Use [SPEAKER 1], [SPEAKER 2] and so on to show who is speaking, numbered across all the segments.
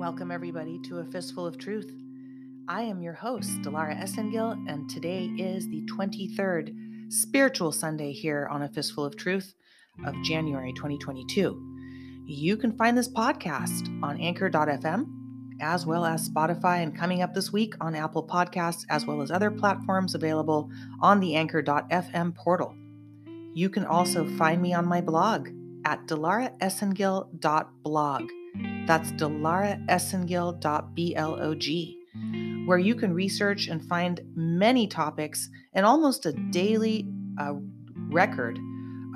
[SPEAKER 1] Welcome, everybody, to A Fistful of Truth. I am your host, Dilara Esengil, and today is the 23rd Spiritual Sunday here on A Fistful of Truth of January 2022. You can find this podcast on anchor.fm as well as Spotify and coming up this week on Apple Podcasts, as well as other platforms available on the anchor.fm portal. You can also find me on my blog at dilaraesengil.blog. That's dilaraesengil.blog, where you can research and find many topics and almost a daily uh, record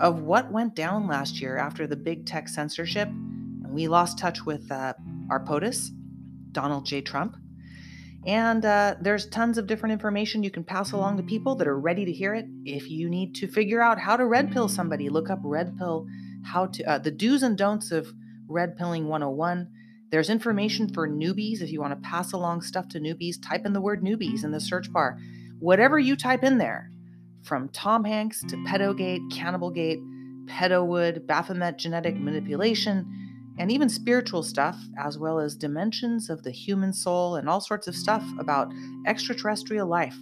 [SPEAKER 1] of what went down last year after the big tech censorship. And we lost touch with uh, our POTUS, Donald J. Trump. And uh, there's tons of different information you can pass along to people that are ready to hear it. If you need to figure out how to red pill somebody, look up red pill, how to, uh, the do's and don'ts of red pilling 101. There's information for newbies. If you want to pass along stuff to newbies, type in the word newbies in the search bar. Whatever you type in there, from Tom Hanks to Pedogate, Cannibalgate, Pedowood, Baphomet genetic manipulation, and even spiritual stuff, as well as dimensions of the human soul and all sorts of stuff about extraterrestrial life.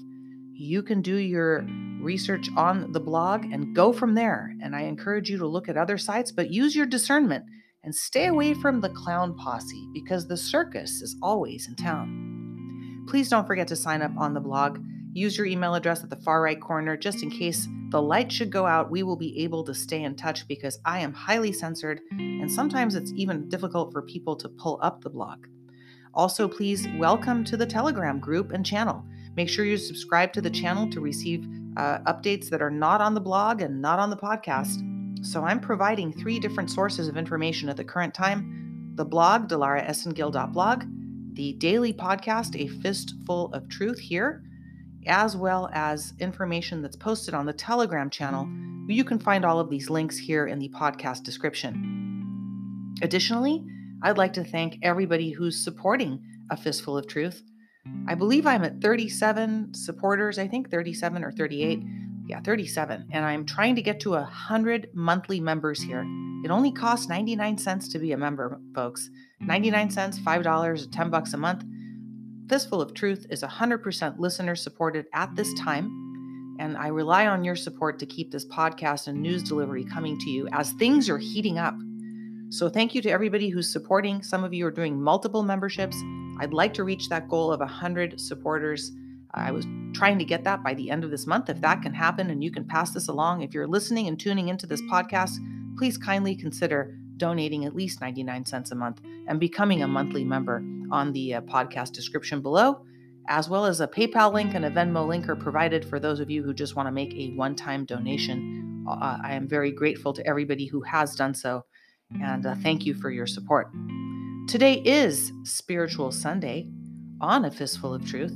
[SPEAKER 1] You can do your research on the blog and go from there. And I encourage you to look at other sites, but use your discernment and stay away from the clown posse because the circus is always in town. Please don't forget to sign up on the blog. Use your email address at the far right corner just in case the light should go out. We will be able to stay in touch because I am highly censored and sometimes it's even difficult for people to pull up the blog. Also, please welcome to the Telegram group and channel. Make sure you subscribe to the channel to receive uh, updates that are not on the blog and not on the podcast. So, I'm providing three different sources of information at the current time the blog, dilaraesengil.blog, the daily podcast, A Fistful of Truth here, as well as information that's posted on the Telegram channel. You can find all of these links here in the podcast description. Additionally, I'd like to thank everybody who's supporting A Fistful of Truth. I believe I'm at 37 supporters, I think 37 or 38. Yeah, 37. And I'm trying to get to 100 monthly members here. It only costs 99 cents to be a member, folks. 99 cents, $5, 10 bucks a month. Fistful of Truth is 100% listener supported at this time, and I rely on your support to keep this podcast and news delivery coming to you as things are heating up. So, thank you to everybody who's supporting. Some of you are doing multiple memberships. I'd like to reach that goal of 100 supporters. I was trying to get that by the end of this month. If that can happen and you can pass this along, if you're listening and tuning into this podcast, please kindly consider donating at least 99 cents a month and becoming a monthly member on the uh, podcast description below, as well as a PayPal link and a Venmo link are provided for those of you who just want to make a one time donation. Uh, I am very grateful to everybody who has done so, and uh, thank you for your support. Today is Spiritual Sunday on A Fistful of Truth,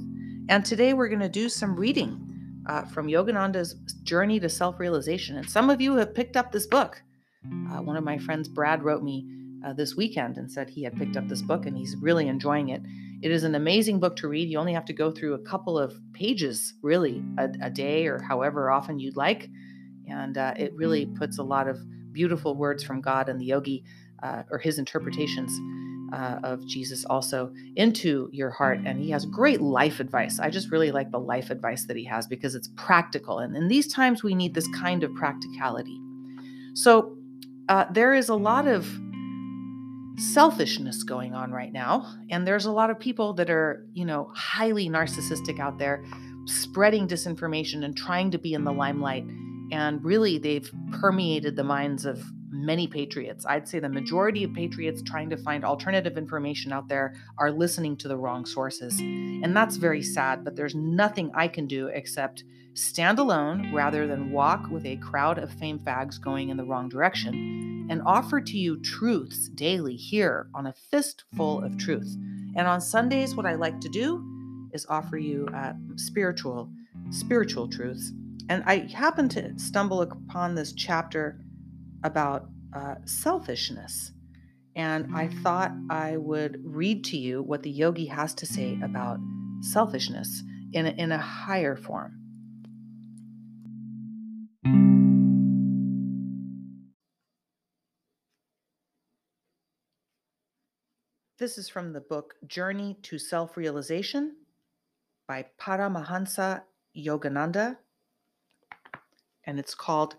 [SPEAKER 1] and today we're going to do some reading uh, from Yogananda's Journey to Self Realization. And some of you have picked up this book. Uh, one of my friends, Brad, wrote me uh, this weekend and said he had picked up this book and he's really enjoying it. It is an amazing book to read. You only have to go through a couple of pages, really, a, a day or however often you'd like. And uh, it really puts a lot of beautiful words from God and the yogi uh, or his interpretations uh, of Jesus also into your heart. And he has great life advice. I just really like the life advice that he has because it's practical. And in these times, we need this kind of practicality. So, uh, there is a lot of selfishness going on right now and there's a lot of people that are you know highly narcissistic out there spreading disinformation and trying to be in the limelight and really they've permeated the minds of many patriots i'd say the majority of patriots trying to find alternative information out there are listening to the wrong sources and that's very sad but there's nothing i can do except stand alone rather than walk with a crowd of fame fags going in the wrong direction, and offer to you truths daily here on a fistful of truth. And on Sundays, what I like to do is offer you uh, spiritual, spiritual truths. And I happened to stumble upon this chapter about uh, selfishness. And I thought I would read to you what the yogi has to say about selfishness in a, in a higher form. This is from the book Journey to Self Realization by Paramahansa Yogananda. And it's called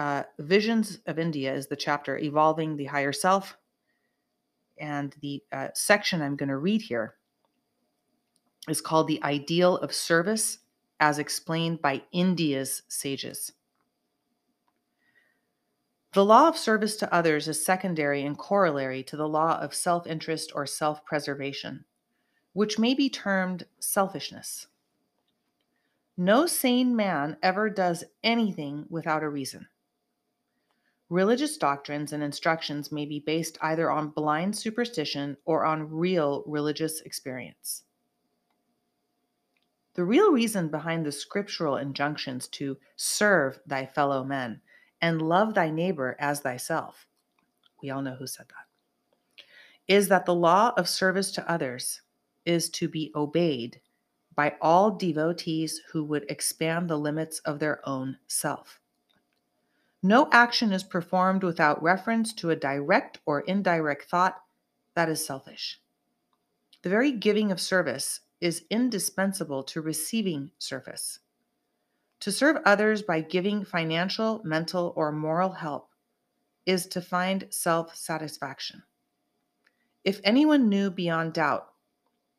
[SPEAKER 1] uh, Visions of India, is the chapter Evolving the Higher Self. And the uh, section I'm going to read here is called The Ideal of Service as explained by India's sages. The law of service to others is secondary and corollary to the law of self interest or self preservation, which may be termed selfishness. No sane man ever does anything without a reason. Religious doctrines and instructions may be based either on blind superstition or on real religious experience. The real reason behind the scriptural injunctions to serve thy fellow men and love thy neighbor as thyself, we all know who said that, is that the law of service to others is to be obeyed by all devotees who would expand the limits of their own self. No action is performed without reference to a direct or indirect thought that is selfish. The very giving of service is indispensable to receiving service. To serve others by giving financial, mental, or moral help is to find self satisfaction. If anyone knew beyond doubt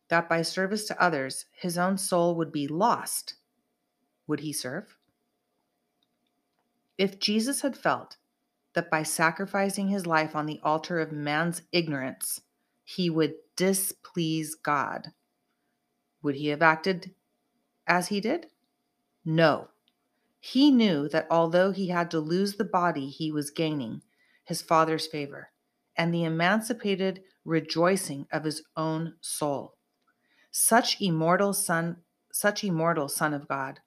[SPEAKER 1] that by service to others his own soul would be lost, would he serve? If Jesus had felt that by sacrificing his life on the altar of man's ignorance, he would displease God, would he have acted as he did? No. He knew that although he had to lose the body he was gaining, his Father's favor, and the emancipated rejoicing of his own soul. Such immortal Son, such immortal Son of God,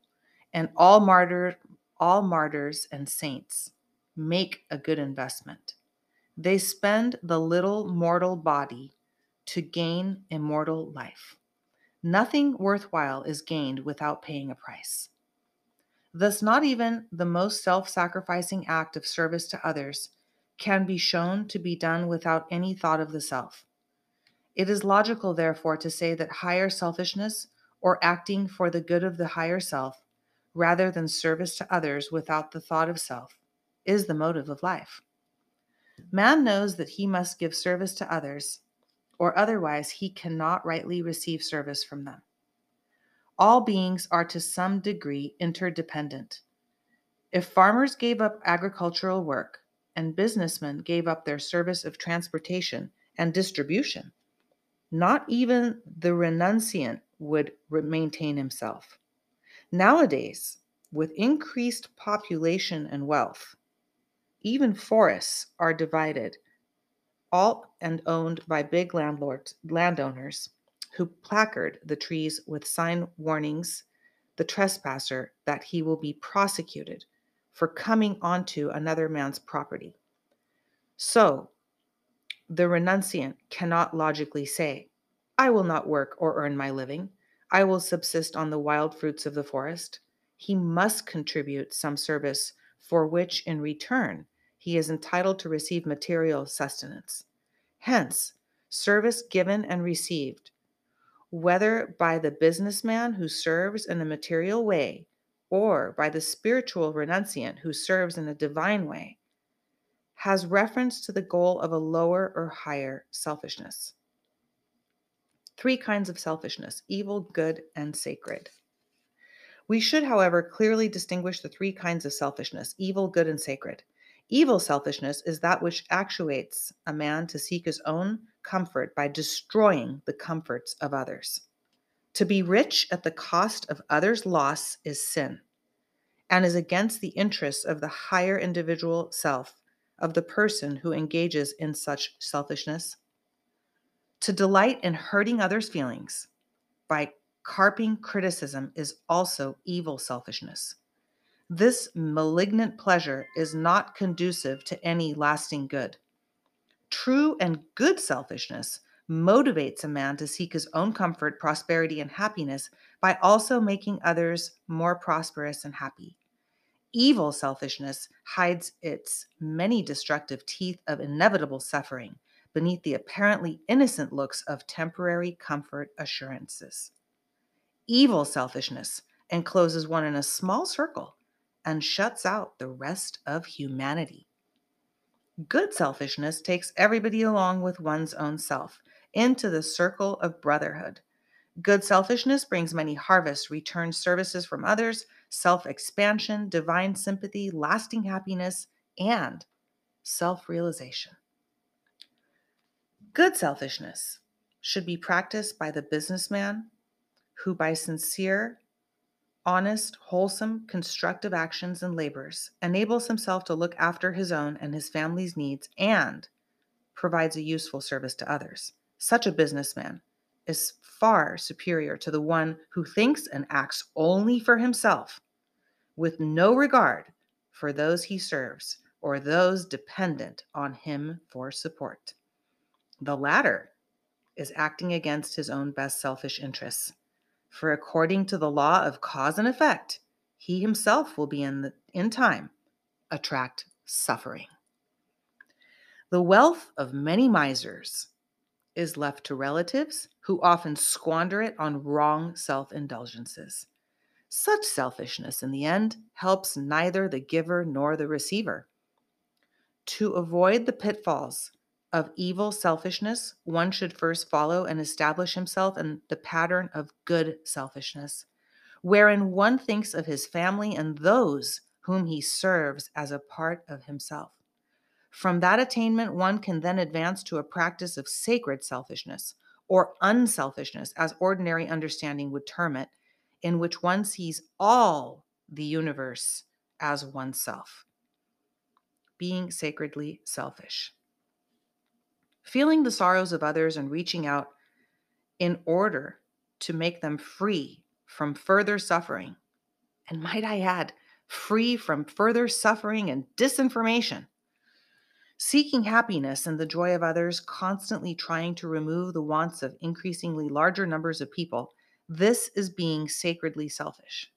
[SPEAKER 1] and all martyr, all martyrs and saints make a good investment. They spend the little mortal body to gain immortal life. Nothing worthwhile is gained without paying a price. Thus, not even the most self sacrificing act of service to others can be shown to be done without any thought of the self. It is logical, therefore, to say that higher selfishness, or acting for the good of the higher self, rather than service to others without the thought of self, is the motive of life. Man knows that he must give service to others or otherwise he cannot rightly receive service from them. All beings are to some degree interdependent. If farmers gave up agricultural work and businessmen gave up their service of transportation and distribution, not even the renunciant would maintain himself. Nowadays, with increased population and wealth, even forests are divided all and owned by big landlords, landowners who placard the trees with sign warnings the trespasser that he will be prosecuted for coming onto another man's property. So, the renunciant cannot logically say, I will not work or earn my living. I will subsist on the wild fruits of the forest. He must contribute some service for which, in return, he is entitled to receive material sustenance. Hence, service given and received, whether by the businessman who serves in a material way or by the spiritual renunciant who serves in a divine way, has reference to the goal of a lower or higher selfishness. Three kinds of selfishness evil, good, and sacred. We should, however, clearly distinguish the three kinds of selfishness evil, good, and sacred. Evil selfishness is that which actuates a man to seek his own comfort by destroying the comforts of others. To be rich at the cost of others' loss is sin and is against the interests of the higher individual self of the person who engages in such selfishness. To delight in hurting others' feelings by carping criticism is also evil selfishness. This malignant pleasure is not conducive to any lasting good. True and good selfishness motivates a man to seek his own comfort, prosperity, and happiness by also making others more prosperous and happy. Evil selfishness hides its many destructive teeth of inevitable suffering beneath the apparently innocent looks of temporary comfort assurances. Evil selfishness encloses one in a small circle and shuts out the rest of humanity. Good selfishness takes everybody along with one's own self into the circle of brotherhood. Good selfishness brings many harvests, returns services from others, self expansion, divine sympathy, lasting happiness, and self realization. Good selfishness should be practiced by the businessman who, by sincere, honest, wholesome, constructive actions and labors, enables himself to look after his own and his family's needs and provides a useful service to others. Such a businessman is far superior to the one who thinks and acts only for himself with no regard for those he serves or those dependent on him for support. The latter is acting against his own best selfish interests. for according to the law of cause and effect, he himself will be in, the, in time attract suffering. The wealth of many misers is left to relatives who often squander it on wrong self indulgences. Such selfishness, in the end, helps neither the giver nor the receiver. To avoid the pitfalls of evil selfishness, one should first follow and establish himself in the pattern of good selfishness, wherein one thinks of his family and those whom he serves as a part of himself. From that attainment, one can then advance to a practice of sacred selfishness, or unselfishness, as ordinary understanding would term it, in which one sees all the universe as oneself, being sacredly selfish feeling the sorrows of others and reaching out in order to make them free from further suffering. And might I add, free from further suffering and disinformation. Seeking happiness and the joy of others, constantly trying to remove the wants of increasingly larger numbers of people, this is being sacredly selfish.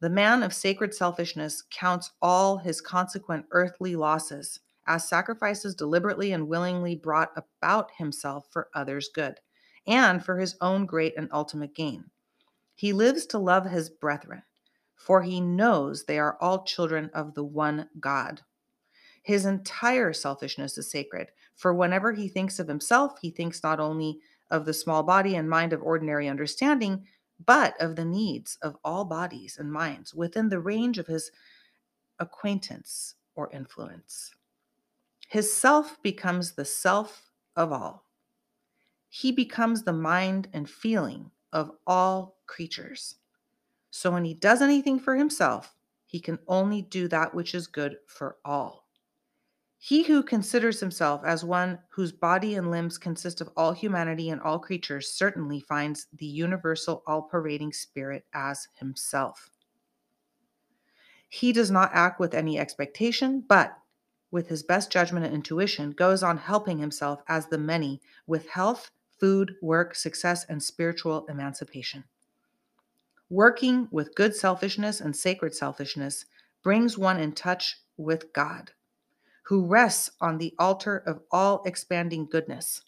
[SPEAKER 1] The man of sacred selfishness counts all his consequent earthly losses as sacrifices deliberately and willingly brought about himself for others' good and for his own great and ultimate gain. He lives to love his brethren, for he knows they are all children of the one God. His entire selfishness is sacred, for whenever he thinks of himself, he thinks not only of the small body and mind of ordinary understanding, but of the needs of all bodies and minds within the range of his acquaintance or influence. His self becomes the self of all. He becomes the mind and feeling of all creatures. So when he does anything for himself, he can only do that which is good for all. He who considers himself as one whose body and limbs consist of all humanity and all creatures certainly finds the universal, all pervading spirit as himself. He does not act with any expectation, but with his best judgment and intuition, goes on helping himself as the many with health, food, work, success, and spiritual emancipation. Working with good selfishness and sacred selfishness brings one in touch with God, who rests on the altar of all expanding goodness.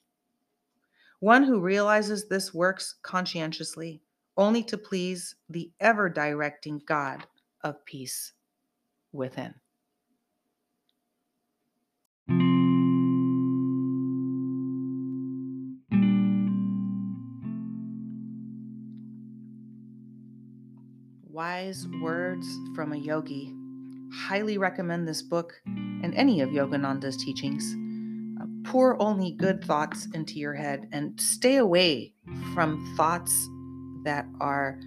[SPEAKER 1] One who realizes this works conscientiously only to please the ever directing God of peace within. Wise words from a yogi. Highly recommend this book and any of Yogananda's teachings. Uh, pour only good thoughts into your head and stay away from thoughts that are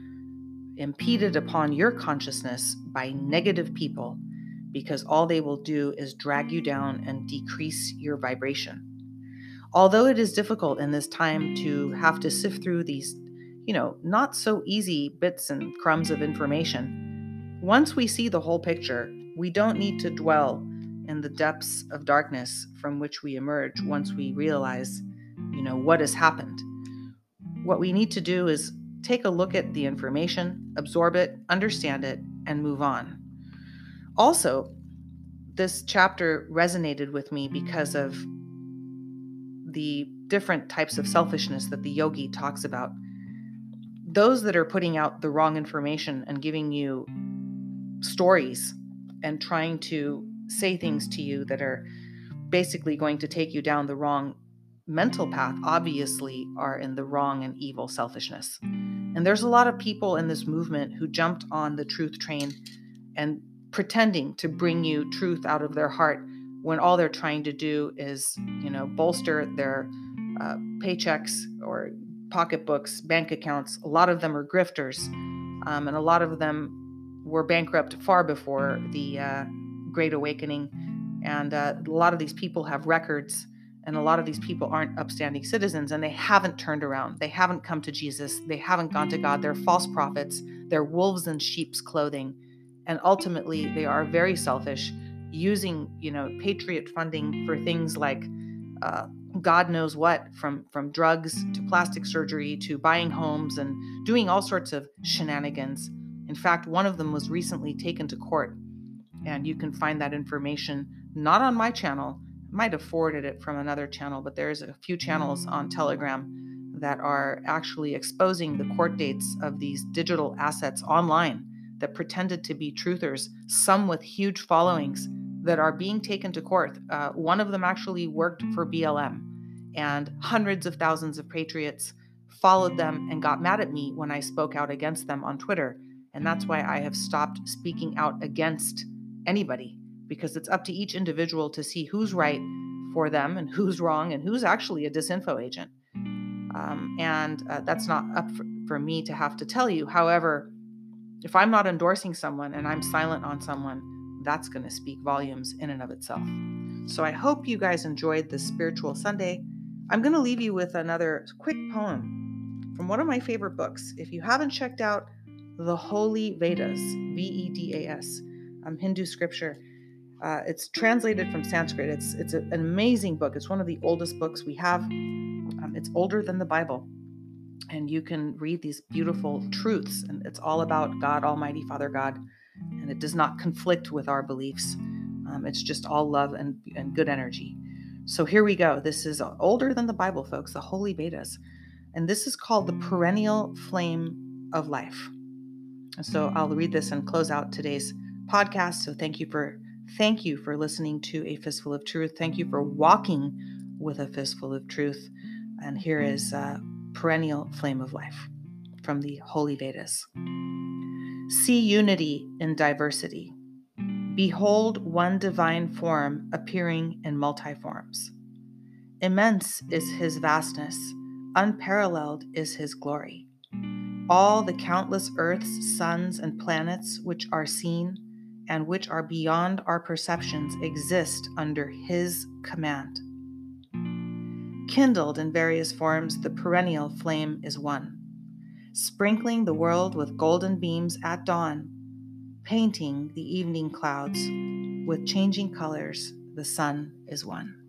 [SPEAKER 1] impeded upon your consciousness by negative people because all they will do is drag you down and decrease your vibration. Although it is difficult in this time to have to sift through these you know, not so easy bits and crumbs of information. Once we see the whole picture, we don't need to dwell in the depths of darkness from which we emerge once we realize, you know, what has happened. What we need to do is take a look at the information, absorb it, understand it, and move on. Also, this chapter resonated with me because of the different types of selfishness that the yogi talks about, those that are putting out the wrong information and giving you stories and trying to say things to you that are basically going to take you down the wrong mental path obviously are in the wrong and evil selfishness. And there's a lot of people in this movement who jumped on the truth train and pretending to bring you truth out of their heart when all they're trying to do is, you know, bolster their uh, paychecks or pocketbooks, bank accounts. A lot of them are grifters, um, and a lot of them were bankrupt far before the uh, Great Awakening. And uh, a lot of these people have records, and a lot of these people aren't upstanding citizens, and they haven't turned around. They haven't come to Jesus. They haven't gone to God. They're false prophets. They're wolves in sheep's clothing. And ultimately, they are very selfish using you know patriot funding for things like uh, god knows what from from drugs to plastic surgery to buying homes and doing all sorts of shenanigans. In fact one of them was recently taken to court. And you can find that information not on my channel. I might have forwarded it from another channel but there's a few channels on telegram that are actually exposing the court dates of these digital assets online that pretended to be truthers some with huge followings that are being taken to court. Uh, one of them actually worked for BLM, and hundreds of thousands of patriots followed them and got mad at me when I spoke out against them on Twitter. And that's why I have stopped speaking out against anybody because it's up to each individual to see who's right for them and who's wrong and who's actually a disinfo agent. Um, and uh, that's not up for, for me to have to tell you. However, if I'm not endorsing someone and I'm silent on someone, that's going to speak volumes in and of itself. So I hope you guys enjoyed this spiritual Sunday. I'm going to leave you with another quick poem from one of my favorite books. If you haven't checked out The Holy Vedas, V E D A S, um, Hindu scripture, uh, it's translated from Sanskrit. It's it's an amazing book. It's one of the oldest books we have. Um, it's older than the Bible, and you can read these beautiful truths. And it's all about God, Almighty Father God, and it does not conflict with our beliefs. Um, it's just all love and, and good energy. So here we go. This is older than the Bible, folks, the Holy Vedas. And this is called the perennial flame of life. So I'll read this and close out today's podcast. So thank you for thank you for listening to a fistful of truth. Thank you for walking with a fistful of truth. And here is uh, perennial flame of life from the Holy Vedas. See unity in diversity. Behold one divine form appearing in multiforms. Immense is his vastness, unparalleled is his glory. All the countless earths, suns, and planets which are seen and which are beyond our perceptions exist under his command. Kindled in various forms, the perennial flame is one sprinkling the world with golden beams at dawn, painting the evening clouds with changing colors, the sun is one.